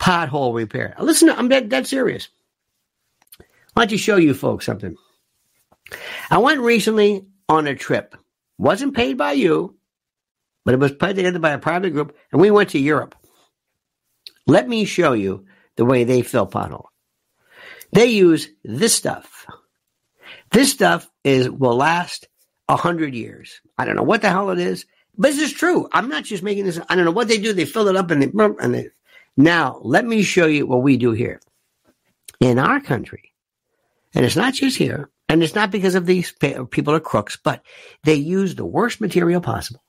pothole repair. Listen, I'm dead, dead serious. Why don't you show you folks something? I went recently on a trip. Wasn't paid by you, but it was put together by a private group, and we went to Europe. Let me show you the way they fill pothole. They use this stuff. This stuff is will last a hundred years. I don't know what the hell it is. But this is true. I'm not just making this. I don't know what they do. They fill it up and they, and they. Now, let me show you what we do here in our country. And it's not just here. And it's not because of these people are crooks, but they use the worst material possible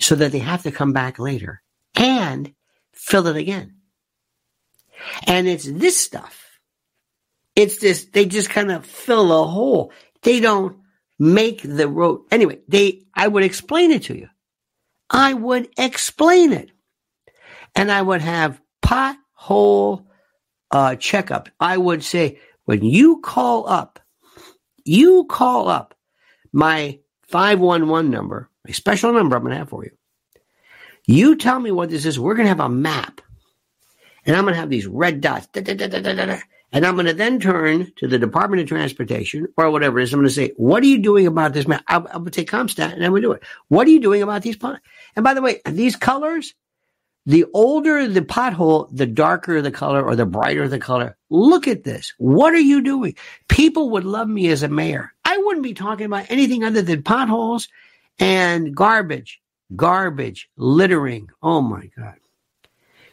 so that they have to come back later and fill it again. And it's this stuff. It's this, they just kind of fill a hole. They don't make the road. Anyway, they, I would explain it to you. I would explain it. And I would have pothole uh, checkup. I would say, when you call up, you call up my 511 number, a special number I'm going to have for you. You tell me what this is. We're going to have a map. And I'm going to have these red dots. Da, da, da, and I'm going to then turn to the Department of Transportation or whatever it is. I'm going to say, what are you doing about this map? I, I would say CompStat and I'm going to do it. What are you doing about these ponds? And by the way, these colors, the older the pothole, the darker the color or the brighter the color. Look at this. What are you doing? People would love me as a mayor. I wouldn't be talking about anything other than potholes and garbage, garbage, littering. Oh my God.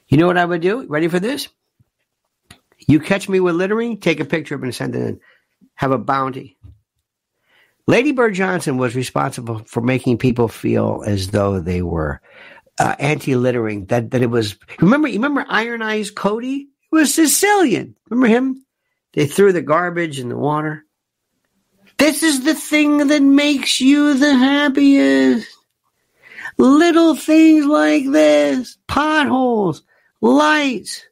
You know what I would do? Ready for this? You catch me with littering, take a picture of it and send it in. Have a bounty. Lady Bird Johnson was responsible for making people feel as though they were uh, anti-littering. That that it was. Remember, remember Iron Eyes Cody? He was Sicilian. Remember him? They threw the garbage in the water. This is the thing that makes you the happiest. Little things like this, potholes, lights.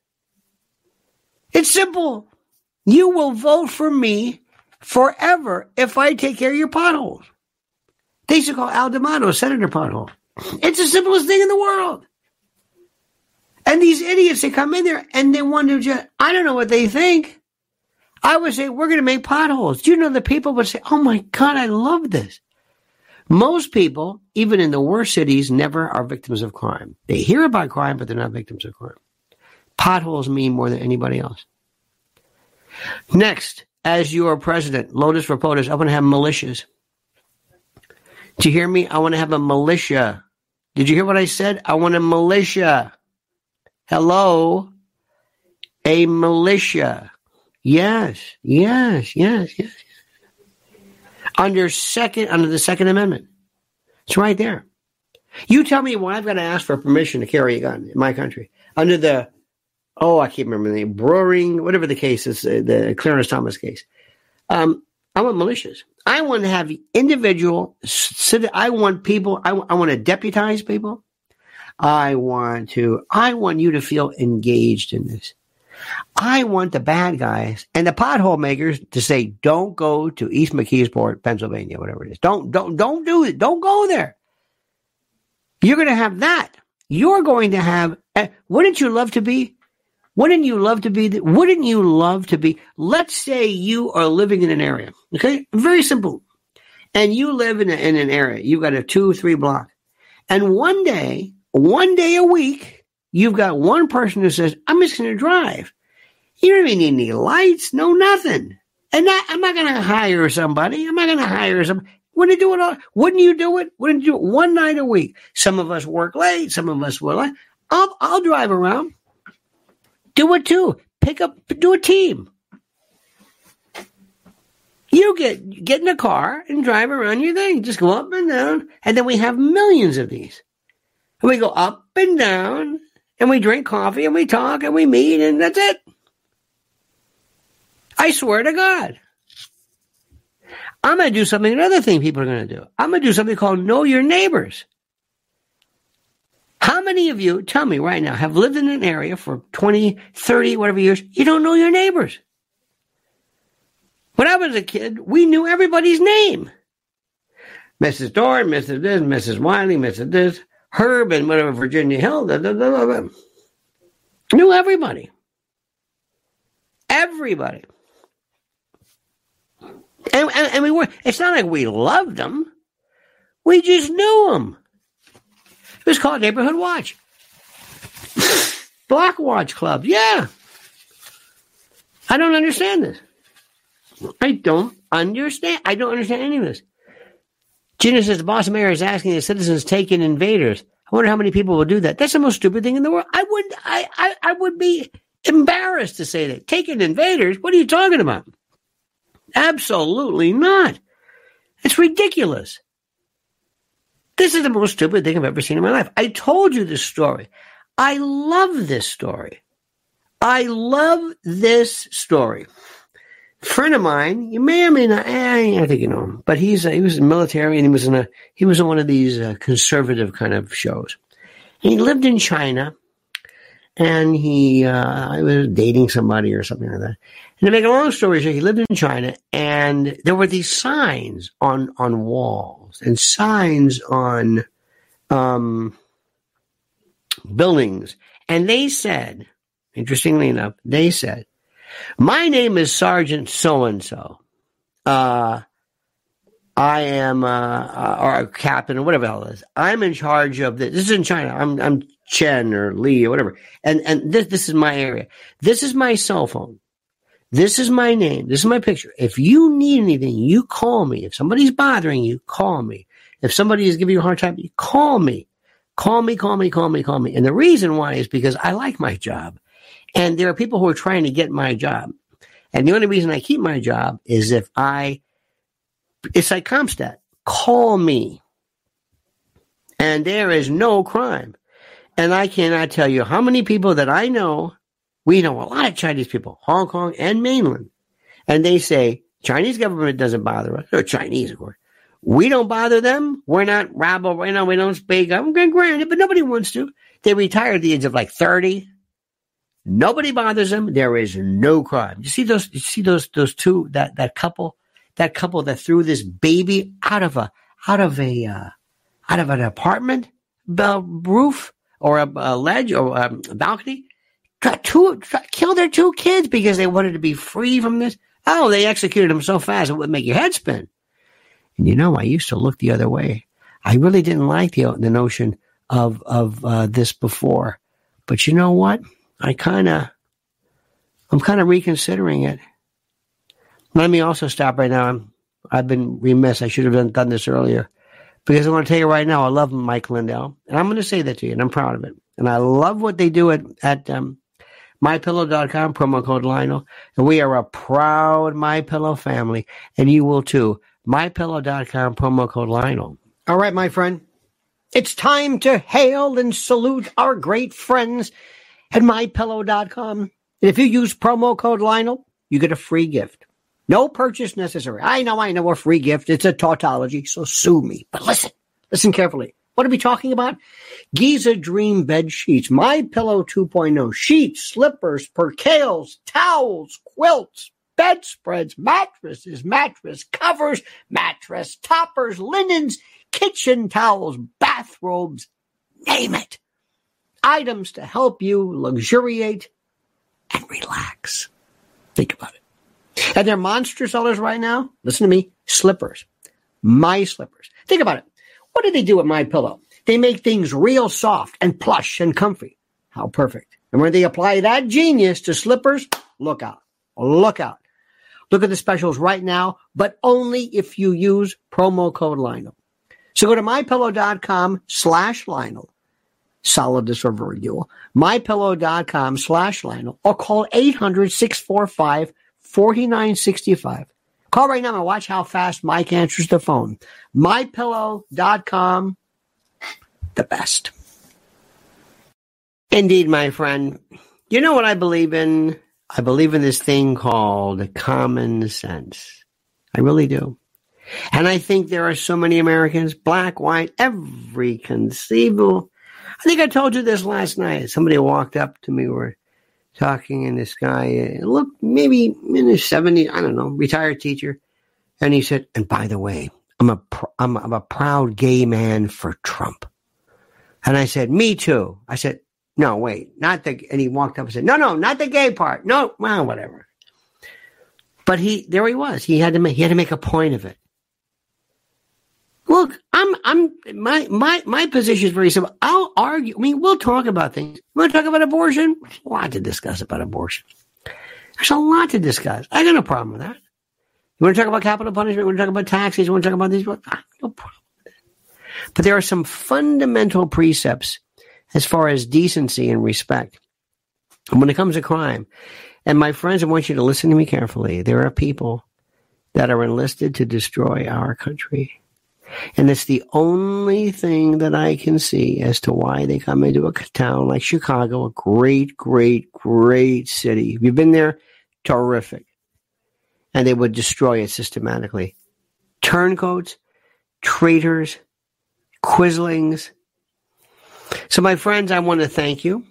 It's simple. You will vote for me forever if I take care of your potholes. They to call Al D'Amato Senator Pothole. It's the simplest thing in the world. And these idiots, they come in there and they want to just, I don't know what they think. I would say, we're going to make potholes. You know the people would say, oh my God, I love this. Most people, even in the worst cities, never are victims of crime. They hear about crime, but they're not victims of crime. Potholes mean more than anybody else. Next, as your president, Lotus POTUS, I want to have militias. Do you hear me? I want to have a militia. Did you hear what I said? I want a militia. Hello? A militia. Yes, yes, yes, yes. Under second, under the Second Amendment. It's right there. You tell me why I've got to ask for permission to carry a gun in my country. Under the, oh, I can't remember the name, Brewering, whatever the case is, uh, the Clarence Thomas case. Um, I want militias. I want to have individual, I want people, I, I want to deputize people. I want to, I want you to feel engaged in this. I want the bad guys and the pothole makers to say, don't go to East McKeesport, Pennsylvania, whatever it is. Don't, don't, don't do it. Don't go there. You're going to have that. You're going to have, uh, wouldn't you love to be? Wouldn't you love to be, the, wouldn't you love to be, let's say you are living in an area, okay? Very simple. And you live in, a, in an area, you've got a two, three block. And one day, one day a week, you've got one person who says, I'm just going to drive. You don't even need any lights, no nothing. And not, I'm not going to hire somebody. I'm not going to hire somebody. Wouldn't you do it all? Wouldn't you do it? Wouldn't you do it one night a week? Some of us work late. Some of us will. I'll, I'll drive around. Do it too. Pick up, do a team. You get, get in a car and drive around your thing. Just go up and down. And then we have millions of these. And we go up and down and we drink coffee and we talk and we meet and that's it. I swear to God. I'm going to do something, another thing people are going to do. I'm going to do something called Know Your Neighbors. How many of you, tell me right now, have lived in an area for 20, 30, whatever years, you don't know your neighbors? When I was a kid, we knew everybody's name. Mrs. Dorn, Mrs. This, Mrs. Wiley, Mrs. This. Herb and whatever Virginia Hill, da, da, da, knew everybody. Everybody. And, and, and, we were, it's not like we loved them. We just knew them. It was called Neighborhood Watch. [laughs] Block Watch Club. Yeah. I don't understand this. I don't understand. I don't understand any of this. Gina says the Boston mayor is asking the citizens take in invaders. I wonder how many people will do that. That's the most stupid thing in the world. I would, I, I, I would be embarrassed to say that. Taking invaders? What are you talking about? Absolutely not. It's ridiculous. This is the most stupid thing I've ever seen in my life. I told you this story. I love this story. I love this story. Friend of mine, you may or may not, eh, I think you know him, but he's he was in the military and he was in a he was in one of these uh, conservative kind of shows. He lived in China, and he uh, I was dating somebody or something like that. And to make a long story short, he lived in China, and there were these signs on on walls and signs on um, buildings, and they said, interestingly enough, they said, "My name is Sergeant So and So. I am, uh, uh, or captain, or whatever the hell it is. I'm in charge of this. This is in China. I'm, I'm Chen or Lee or whatever. And, and this, this is my area. This is my cell phone. This is my name. This is my picture. If you need anything, you call me. If somebody's bothering you, call me. If somebody is giving you a hard time, you call me. Call me, call me, call me, call me. And the reason why is because I like my job. And there are people who are trying to get my job. And the only reason I keep my job is if I, it's like CompStat. Call me. And there is no crime. And I cannot tell you how many people that I know, we know a lot of Chinese people, Hong Kong and mainland. And they say, Chinese government doesn't bother us. They're Chinese, of course. We don't bother them. We're not rabble. You know, we don't speak. I'm granted, but nobody wants to. They retire at the age of like 30. Nobody bothers them. There is no crime. You see those, you see those, those two, that, that couple, that couple that threw this baby out of a, out of a, uh, out of an apartment roof or a, a ledge or a balcony, two, kill their two kids because they wanted to be free from this. Oh, they executed them so fast it would make your head spin. And you know, I used to look the other way. I really didn't like the the notion of of uh, this before, but you know what? I kind of, I'm kind of reconsidering it. Let me also stop right now. I'm, I've been remiss. I should have done, done this earlier because I want to tell you right now, I love Mike Lindell, and I'm going to say that to you, and I'm proud of it. And I love what they do at at um, mypillow.com promo code Lionel, and we are a proud MyPillow family, and you will too. MyPillow.com promo code Lionel. All right, my friend, it's time to hail and salute our great friends at MyPillow.com. And if you use promo code Lionel, you get a free gift. No purchase necessary. I know, I know a free gift. It's a tautology, so sue me. But listen, listen carefully. What are we talking about? Giza Dream Bed Sheets, My Pillow 2.0, sheets, slippers, percales, towels, quilts, bedspreads, mattresses, mattress covers, mattress toppers, linens, kitchen towels, bathrobes, name it. Items to help you luxuriate and relax. Think about it. And they're monster sellers right now. Listen to me. Slippers. My slippers. Think about it. What do they do with my pillow? They make things real soft and plush and comfy. How perfect. And when they apply that genius to slippers, look out. Look out. Look at the specials right now, but only if you use promo code Lionel. So go to mypillow.com slash Lionel. Solid this over you. Mypillow.com slash Lionel or call 800 645 4965. Call right now and watch how fast Mike answers the phone. MyPillow.com, the best. Indeed, my friend. You know what I believe in? I believe in this thing called common sense. I really do. And I think there are so many Americans, black, white, every conceivable. I think I told you this last night. Somebody walked up to me where talking, and this guy uh, looked maybe in his 70s, I don't know, retired teacher. And he said, and by the way, I'm a, pr- I'm, I'm a proud gay man for Trump. And I said, me too. I said, no, wait, not the, and he walked up and said, no, no, not the gay part. No, well, whatever. But he, there he was. He had to make, he had to make a point of it. Look, I'm, I'm, my, my, my position is very simple. I'll argue. I mean, we'll talk about things. We want to talk about abortion? There's a lot to discuss about abortion. There's a lot to discuss. I got no problem with that. You want to talk about capital punishment? You want to talk about taxes? You want to talk about these? No problem. But there are some fundamental precepts as far as decency and respect. And when it comes to crime, and my friends, I want you to listen to me carefully. There are people that are enlisted to destroy our country. And it's the only thing that I can see as to why they come into a town like Chicago, a great, great, great city. If you've been there, terrific. And they would destroy it systematically. Turncoats, traitors, quislings. So, my friends, I want to thank you.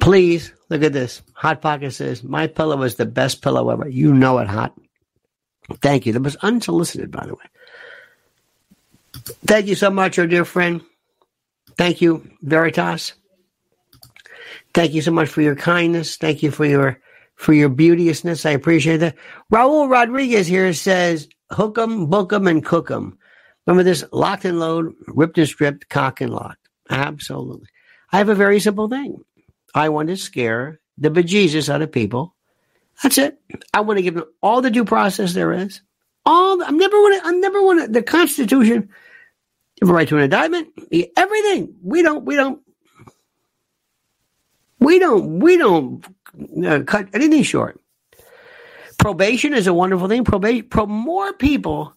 Please look at this. Hot Pocket says, My pillow is the best pillow ever. You know it, Hot. Thank you. That was unsolicited, by the way. Thank you so much, our dear friend. Thank you, Veritas. Thank you so much for your kindness. Thank you for your for your beauteousness. I appreciate that. Raul Rodriguez here says, hook 'em, book 'em, and cook 'em. Remember this? Locked and load, ripped and stripped, cock and locked. Absolutely. I have a very simple thing. I want to scare the bejesus out of people. That's it. I want to give them all the due process there is. All I'm never want to. I'm never want to. The Constitution you have a right to an indictment. Everything. We don't. We don't. We don't. We don't uh, cut anything short. Probation is a wonderful thing. Probation. Pro, more people.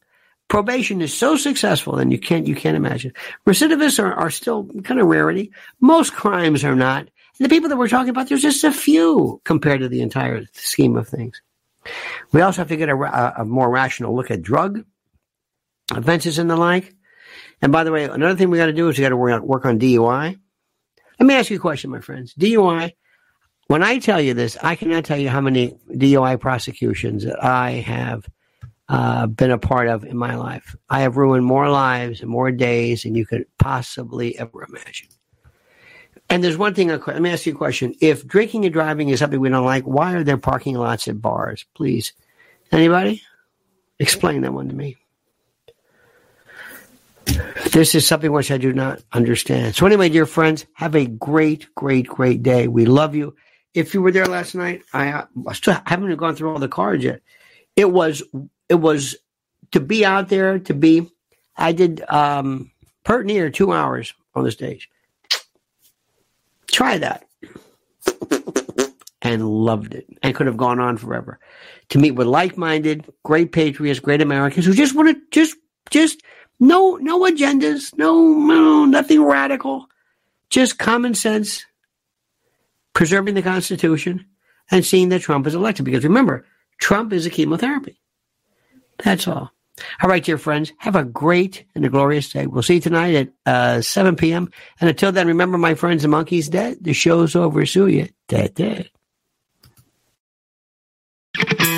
Probation is so successful than you can't. You can't imagine. Recidivists are, are still kind of rarity. Most crimes are not. And the people that we're talking about, there's just a few compared to the entire scheme of things. We also have to get a, a more rational look at drug offenses and the like. And by the way, another thing we got to do is we got to work on, work on DUI. Let me ask you a question, my friends. DUI, when I tell you this, I cannot tell you how many DUI prosecutions that I have uh, been a part of in my life. I have ruined more lives and more days than you could possibly ever imagine. And there's one thing, let me ask you a question. If drinking and driving is something we don't like, why are there parking lots at bars? Please. Anybody? Explain that one to me. This is something which I do not understand. So anyway, dear friends, have a great, great, great day. We love you. If you were there last night, I, I still haven't gone through all the cards yet. It was, it was to be out there, to be, I did, um, pert near two hours on the stage. Try that. And loved it and could have gone on forever. To meet with like minded, great patriots, great Americans who just want to just, just, no, no agendas, no, no, nothing radical, just common sense, preserving the Constitution, and seeing that Trump is elected. Because remember, Trump is a chemotherapy. That's all. All right, dear friends, have a great and a glorious day. We'll see you tonight at uh, 7 p.m. And until then, remember, my friends, the monkey's dead. The show's over. Sue you. Dead, dead.